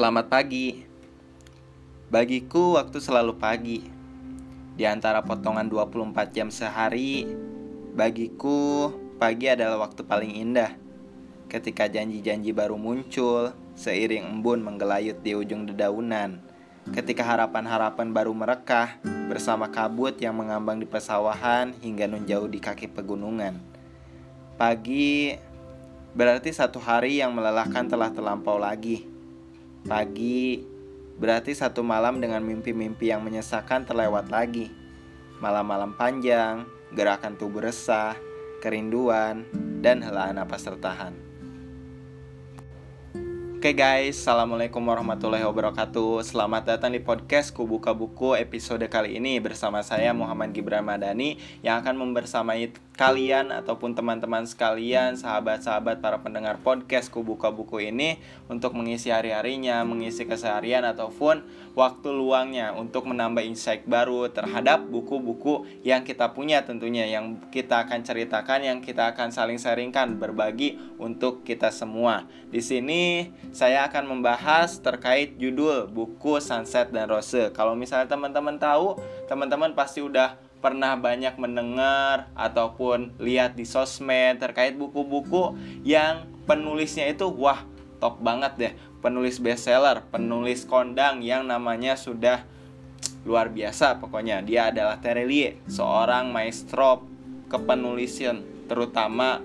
Selamat pagi. Bagiku waktu selalu pagi. Di antara potongan 24 jam sehari, bagiku pagi adalah waktu paling indah. Ketika janji-janji baru muncul, seiring embun menggelayut di ujung dedaunan. Ketika harapan-harapan baru merekah bersama kabut yang mengambang di pesawahan hingga nun jauh di kaki pegunungan. Pagi berarti satu hari yang melelahkan telah terlampau lagi. Pagi berarti satu malam dengan mimpi-mimpi yang menyesakan terlewat lagi. Malam-malam panjang, gerakan tubuh resah, kerinduan, dan helaan napas tertahan. Oke guys, Assalamualaikum warahmatullahi wabarakatuh Selamat datang di podcast Kubuka Buku episode kali ini Bersama saya Muhammad Gibran Madani Yang akan membersamai kalian ataupun teman-teman sekalian, sahabat-sahabat para pendengar podcast Kubuka Buku ini untuk mengisi hari-harinya, mengisi keseharian ataupun waktu luangnya untuk menambah insight baru terhadap buku-buku yang kita punya tentunya yang kita akan ceritakan, yang kita akan saling sharingkan, berbagi untuk kita semua. Di sini saya akan membahas terkait judul buku Sunset dan Rose. Kalau misalnya teman-teman tahu, teman-teman pasti udah pernah banyak mendengar ataupun lihat di sosmed terkait buku-buku yang penulisnya itu wah top banget deh. Penulis bestseller penulis kondang yang namanya sudah luar biasa pokoknya. Dia adalah Terelie seorang maestro kepenulisan terutama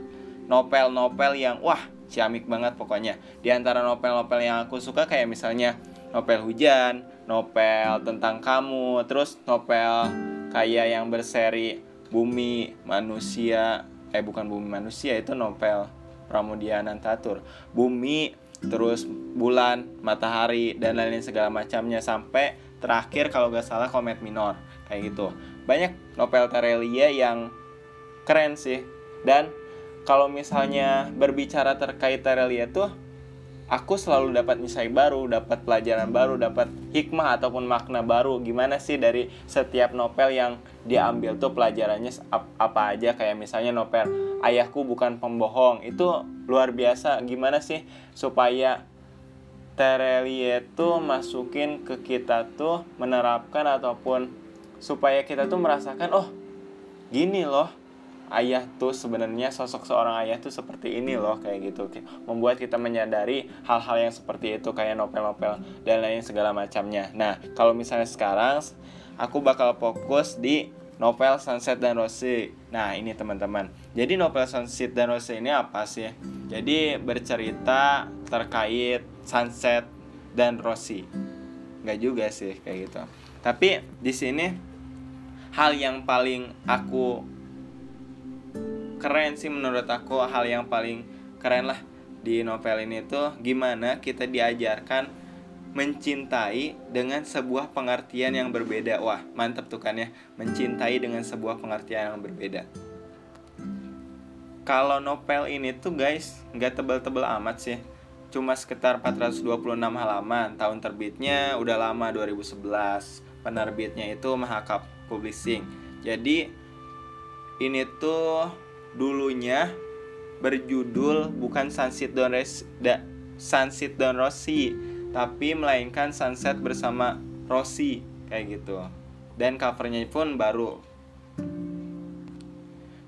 novel-novel yang wah ciamik banget pokoknya. Di antara novel-novel yang aku suka kayak misalnya novel hujan novel tentang kamu terus novel kayak yang berseri Bumi Manusia eh bukan Bumi Manusia itu novel Pramudia Anantatur. Bumi terus bulan matahari dan lain-lain segala macamnya sampai terakhir kalau gak salah komet minor kayak gitu. Banyak novel Terelia yang keren sih. Dan kalau misalnya berbicara terkait Terelia tuh aku selalu dapat insight baru, dapat pelajaran baru, dapat hikmah ataupun makna baru. Gimana sih dari setiap novel yang diambil tuh pelajarannya apa aja kayak misalnya novel Ayahku bukan pembohong. Itu luar biasa. Gimana sih supaya Terelie tuh masukin ke kita tuh menerapkan ataupun supaya kita tuh merasakan oh gini loh ayah tuh sebenarnya sosok seorang ayah tuh seperti ini loh kayak gitu. Membuat kita menyadari hal-hal yang seperti itu kayak novel-novel dan lain segala macamnya. Nah kalau misalnya sekarang aku bakal fokus di novel Sunset dan Rose. Nah ini teman-teman. Jadi novel Sunset dan Rose ini apa sih? Jadi bercerita terkait Sunset dan Rose. Nggak juga sih kayak gitu. Tapi di sini hal yang paling aku keren sih menurut aku hal yang paling keren lah di novel ini tuh gimana kita diajarkan mencintai dengan sebuah pengertian yang berbeda. Wah mantep tuh kan ya mencintai dengan sebuah pengertian yang berbeda. Kalau novel ini tuh guys nggak tebel-tebel amat sih. Cuma sekitar 426 halaman tahun terbitnya udah lama 2011 penerbitnya itu Mahakap Publishing. Jadi ini tuh dulunya berjudul bukan Sunset Don Res, Sunset Don Rossi tapi melainkan Sunset bersama Rossi kayak gitu. Dan covernya pun baru.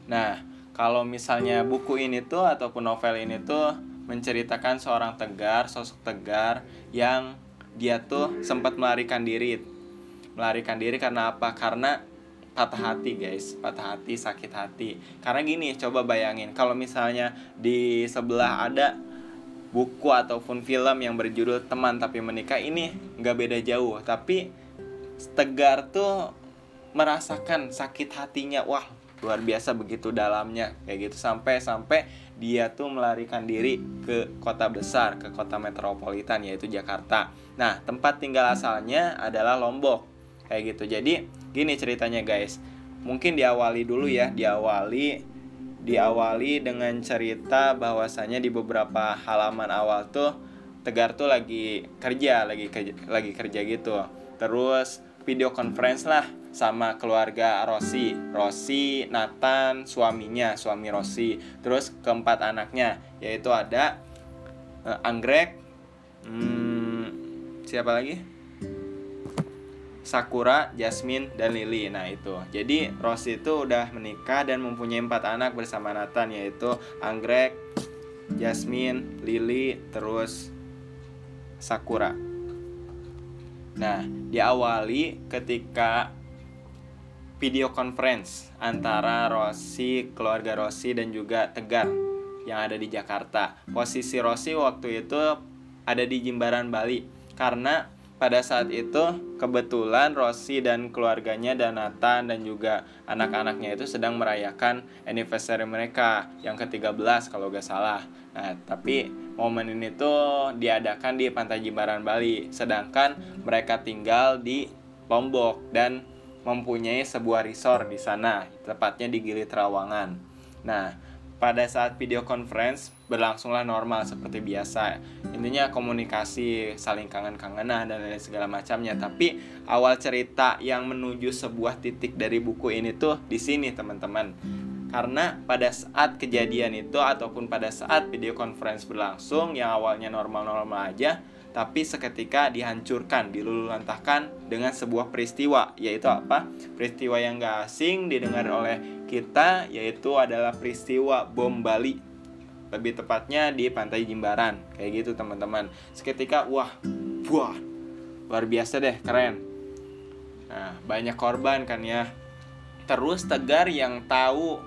Nah kalau misalnya buku ini tuh ataupun novel ini tuh menceritakan seorang tegar sosok tegar yang dia tuh sempat melarikan diri. Melarikan diri karena apa? Karena patah hati guys. Patah hati sakit hati. Karena gini coba bayangin kalau misalnya di sebelah ada buku ataupun film yang berjudul teman tapi menikah ini nggak beda jauh. Tapi tegar tuh merasakan sakit hatinya. Wah luar biasa begitu dalamnya. Kayak gitu sampai sampai dia tuh melarikan diri ke kota besar ke kota metropolitan yaitu Jakarta. Nah tempat tinggal asalnya adalah Lombok. Kayak gitu. Jadi gini ceritanya guys. Mungkin diawali dulu ya diawali diawali dengan cerita bahwasanya di beberapa halaman awal tuh Tegar tuh lagi kerja lagi kerja, lagi kerja gitu. Terus video conference lah sama keluarga Rossi. Rossi Nathan suaminya suami Rossi. Terus keempat anaknya yaitu ada uh, Anggrek hmm, siapa lagi Sakura, Jasmine, dan Lily. Nah itu. Jadi Rossi itu udah menikah dan mempunyai empat anak bersama Nathan yaitu Anggrek, Jasmine, Lily, terus Sakura. Nah diawali ketika video conference antara Rossi, keluarga Rossi dan juga Tegar yang ada di Jakarta. Posisi Rossi waktu itu ada di Jimbaran Bali karena pada saat itu kebetulan Rossi dan keluarganya dan Nathan dan juga anak-anaknya itu sedang merayakan anniversary mereka yang ke-13 kalau gak salah. Nah, tapi momen ini tuh diadakan di Pantai Jimbaran Bali, sedangkan mereka tinggal di Lombok dan mempunyai sebuah resort di sana, tepatnya di Gili Trawangan. Nah, pada saat video conference berlangsunglah normal seperti biasa. Intinya komunikasi saling kangen-kangenan dan lain segala macamnya. Tapi awal cerita yang menuju sebuah titik dari buku ini tuh di sini teman-teman. Karena pada saat kejadian itu ataupun pada saat video conference berlangsung yang awalnya normal-normal aja tapi seketika dihancurkan, dilululantahkan dengan sebuah peristiwa, yaitu apa? Peristiwa yang gak asing didengar oleh kita, yaitu adalah peristiwa bom Bali. Lebih tepatnya di Pantai Jimbaran, kayak gitu teman-teman. Seketika, wah, wah, luar biasa deh, keren. Nah, banyak korban kan ya. Terus Tegar yang tahu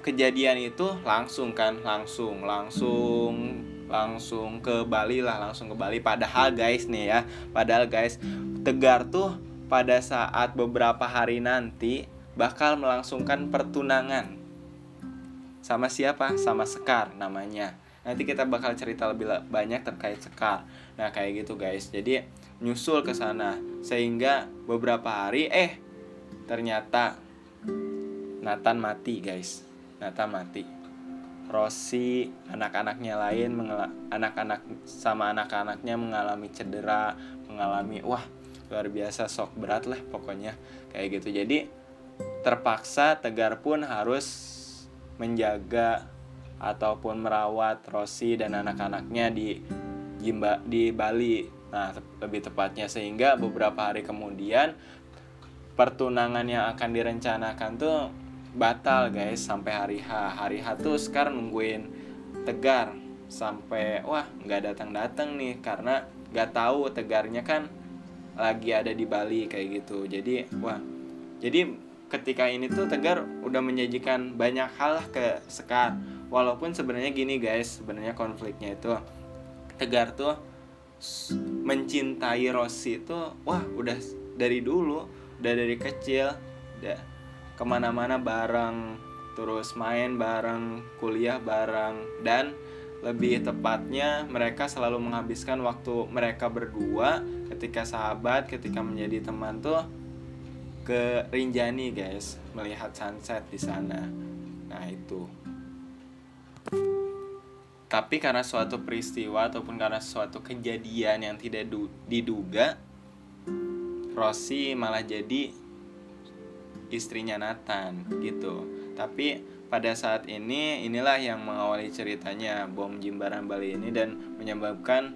kejadian itu langsung kan, langsung, langsung langsung ke Bali lah langsung ke Bali. Padahal guys nih ya padahal guys Tegar tuh pada saat beberapa hari nanti bakal melangsungkan pertunangan. Sama siapa? Sama Sekar namanya. Nanti kita bakal cerita lebih banyak terkait Sekar. Nah kayak gitu guys. Jadi nyusul ke sana. Sehingga beberapa hari eh ternyata Nathan mati guys. Nathan mati Rossi anak-anaknya lain anak-anak sama anak-anaknya mengalami cedera mengalami wah luar biasa sok berat lah pokoknya kayak gitu. Jadi terpaksa Tegar pun harus menjaga ataupun merawat Rossi dan anak-anaknya di Jimba di Bali. Nah lebih tepatnya sehingga beberapa hari kemudian pertunangan yang akan direncanakan tuh batal guys sampai hari H. Hari H tuh sekarang nungguin tegar sampai wah nggak datang datang nih karena nggak tahu tegarnya kan lagi ada di Bali kayak gitu. Jadi wah jadi ketika ini tuh tegar udah menjanjikan banyak hal ke Sekar. Walaupun sebenarnya gini guys sebenarnya konfliknya itu tegar tuh mencintai Rossi tuh wah udah dari dulu udah dari kecil udah ke mana-mana bareng terus main bareng kuliah bareng dan lebih tepatnya mereka selalu menghabiskan waktu mereka berdua ketika sahabat ketika menjadi teman tuh ke Rinjani guys melihat sunset di sana. Nah itu. Tapi karena suatu peristiwa ataupun karena suatu kejadian yang tidak diduga Rossi malah jadi istrinya Nathan gitu. Tapi pada saat ini inilah yang mengawali ceritanya bom Jimbaran Bali ini dan menyebabkan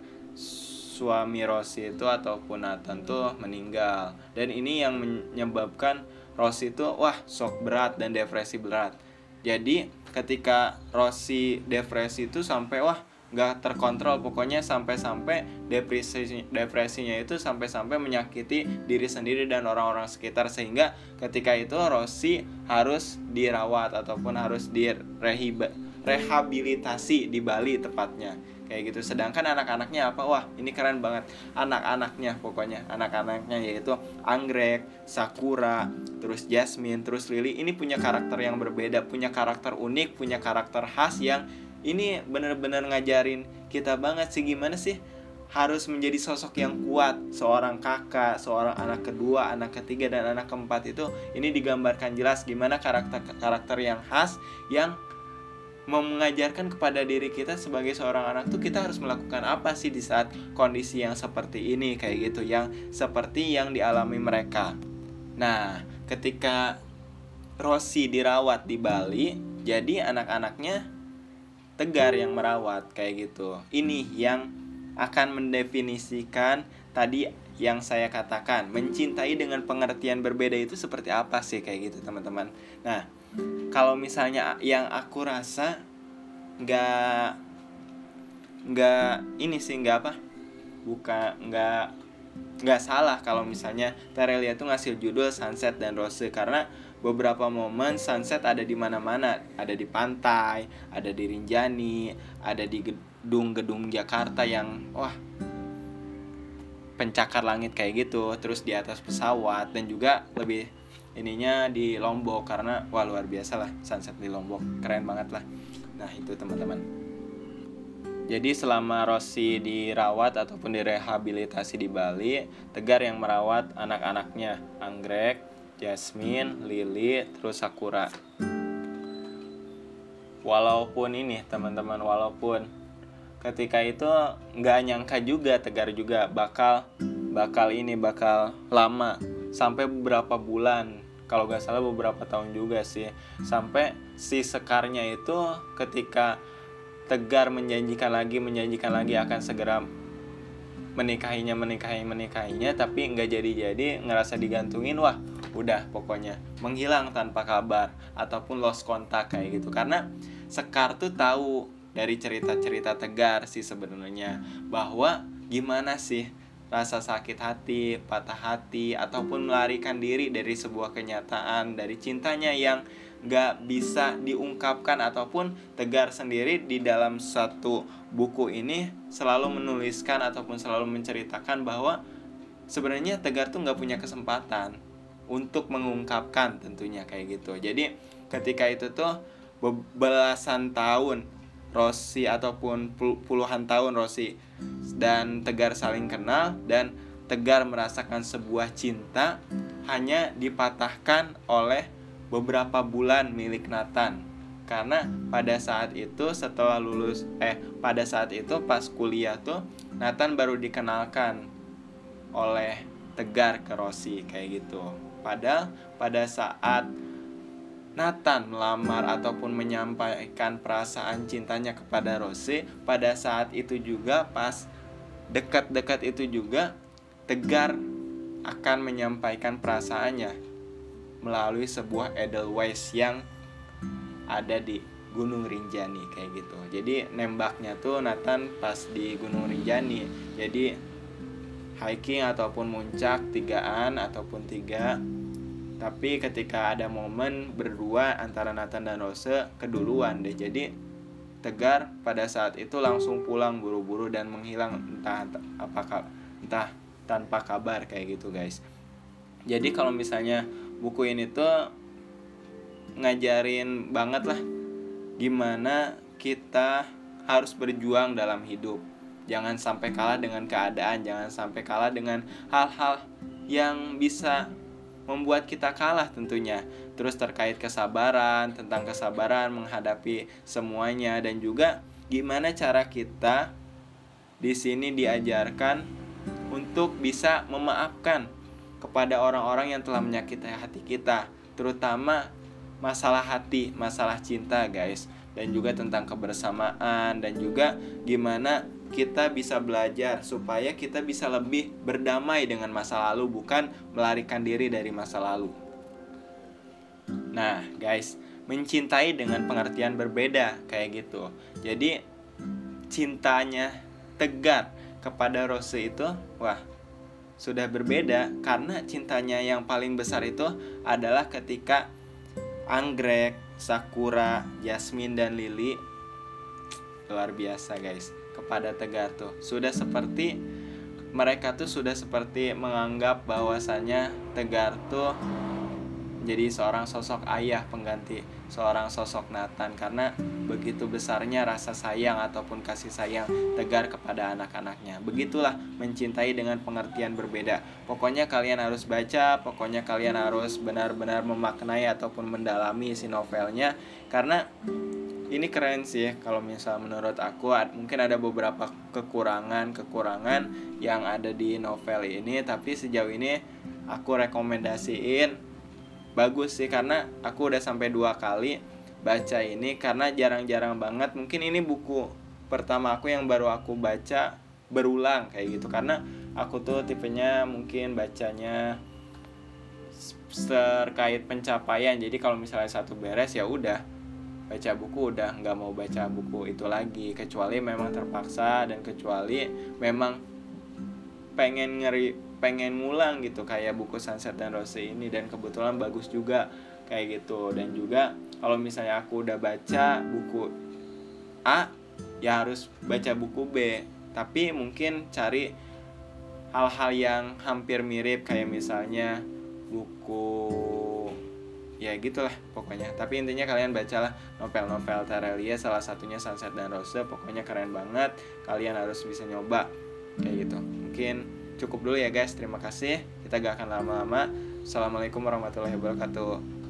suami Rosi itu ataupun Nathan tuh meninggal. Dan ini yang menyebabkan Rosi itu wah shock berat dan depresi berat. Jadi ketika Rosi depresi itu sampai wah nggak terkontrol. Pokoknya sampai-sampai depresi depresinya itu sampai-sampai menyakiti diri sendiri dan orang-orang sekitar. Sehingga ketika itu Rossi harus dirawat ataupun harus direhabilitasi di Bali tepatnya. Kayak gitu. Sedangkan anak-anaknya apa? Wah ini keren banget. Anak-anaknya pokoknya. Anak-anaknya yaitu Anggrek Sakura terus Jasmine terus Lily. Ini punya karakter yang berbeda punya karakter unik punya karakter khas yang ini benar-benar ngajarin kita banget sih gimana sih harus menjadi sosok yang kuat seorang kakak, seorang anak kedua, anak ketiga dan anak keempat itu ini digambarkan jelas gimana karakter karakter yang khas yang mengajarkan kepada diri kita sebagai seorang anak tuh kita harus melakukan apa sih di saat kondisi yang seperti ini kayak gitu yang seperti yang dialami mereka. Nah, ketika Rossi dirawat di Bali, jadi anak-anaknya Tegar yang merawat kayak gitu. Ini yang akan mendefinisikan tadi yang saya katakan mencintai dengan pengertian berbeda itu seperti apa sih kayak gitu teman-teman nah kalau misalnya yang aku rasa nggak nggak ini sih nggak apa buka nggak nggak salah kalau misalnya Terelia tuh ngasih judul Sunset dan Rose karena beberapa momen sunset ada di mana-mana. Ada di pantai ada di Rinjani ada di gedung-gedung Jakarta yang wah pencakar langit kayak gitu terus di atas pesawat dan juga lebih ininya di Lombok karena wah luar biasa lah sunset di Lombok. Keren banget lah. Nah itu teman-teman. Jadi selama Rossi dirawat ataupun direhabilitasi di Bali, Tegar yang merawat anak-anaknya, Anggrek, Jasmine, Lily, terus Sakura. Walaupun ini teman-teman, walaupun ketika itu nggak nyangka juga Tegar juga bakal bakal ini bakal lama sampai beberapa bulan kalau nggak salah beberapa tahun juga sih sampai si sekarnya itu ketika Tegar menjanjikan lagi menjanjikan lagi akan segera menikahinya menikahi menikahinya tapi nggak jadi jadi ngerasa digantungin wah udah pokoknya menghilang tanpa kabar ataupun lost kontak kayak gitu. Karena Sekar tuh tahu dari cerita-cerita tegar sih sebenarnya bahwa gimana sih rasa sakit hati, patah hati, ataupun melarikan diri dari sebuah kenyataan dari cintanya yang gak bisa diungkapkan ataupun tegar sendiri di dalam satu buku ini selalu menuliskan ataupun selalu menceritakan bahwa sebenarnya tegar tuh gak punya kesempatan untuk mengungkapkan tentunya kayak gitu. Jadi ketika itu tuh belasan tahun Rossi ataupun puluhan tahun Rossi dan Tegar saling kenal dan Tegar merasakan sebuah cinta hanya dipatahkan oleh beberapa bulan milik Nathan. Karena pada saat itu setelah lulus eh pada saat itu pas kuliah tuh Nathan baru dikenalkan oleh Tegar ke Rossi kayak gitu. Padahal pada saat Nathan melamar ataupun menyampaikan perasaan cintanya kepada Rose pada saat itu juga pas dekat-dekat itu juga Tegar akan menyampaikan perasaannya melalui sebuah edelweiss yang ada di Gunung Rinjani kayak gitu. Jadi nembaknya tuh Nathan pas di Gunung Rinjani. Jadi hiking ataupun muncak tigaan ataupun tiga tapi ketika ada momen berdua antara Nathan dan Rose keduluan deh jadi Tegar pada saat itu langsung pulang buru-buru dan menghilang entah, apakah entah tanpa kabar kayak gitu guys jadi kalau misalnya buku ini tuh ngajarin banget lah gimana kita harus berjuang dalam hidup jangan sampai kalah dengan keadaan jangan sampai kalah dengan hal-hal yang bisa membuat kita kalah tentunya. Terus terkait kesabaran, tentang kesabaran menghadapi semuanya dan juga gimana cara kita di sini diajarkan untuk bisa memaafkan kepada orang-orang yang telah menyakiti hati kita, terutama masalah hati, masalah cinta, guys, dan juga tentang kebersamaan dan juga gimana kita bisa belajar supaya kita bisa lebih berdamai dengan masa lalu bukan melarikan diri dari masa lalu. Nah, guys, mencintai dengan pengertian berbeda kayak gitu. Jadi cintanya Tegar kepada Rose itu wah sudah berbeda karena cintanya yang paling besar itu adalah ketika Anggrek, Sakura, Jasmine dan Lily. Luar biasa guys. Kepada Tegar tuh. Sudah seperti mereka tuh sudah seperti menganggap bahwasannya Tegar tuh jadi seorang sosok ayah pengganti seorang sosok Nathan karena begitu besarnya rasa sayang ataupun kasih sayang Tegar kepada anak-anaknya. Begitulah mencintai dengan pengertian berbeda. Pokoknya kalian harus baca, pokoknya kalian harus benar-benar memaknai ataupun mendalami si novelnya karena ini keren sih kalau misal menurut aku mungkin ada beberapa kekurangan kekurangan yang ada di novel ini tapi sejauh ini aku rekomendasiin bagus sih karena aku udah sampai dua kali baca ini karena jarang-jarang banget mungkin ini buku pertama aku yang baru aku baca berulang kayak gitu. Karena aku tuh tipenya mungkin bacanya terkait pencapaian. Jadi kalau misalnya satu beres ya udah baca buku udah nggak mau baca buku itu lagi. Kecuali memang terpaksa dan kecuali memang pengen ngeri pengen ngulang gitu kayak buku Sunset dan Rose ini dan kebetulan bagus juga kayak gitu. Dan juga kalau misalnya aku udah baca buku A ya harus baca buku B. Tapi mungkin cari hal-hal yang hampir mirip kayak misalnya buku ya gitulah pokoknya. Tapi intinya kalian bacalah novel-novel Tarelia salah satunya Sunset dan Rose. Pokoknya keren banget kalian harus bisa nyoba kayak gitu. Mungkin cukup dulu ya guys. Terima kasih. Kita gak akan lama-lama. Assalamualaikum warahmatullahi wabarakatuh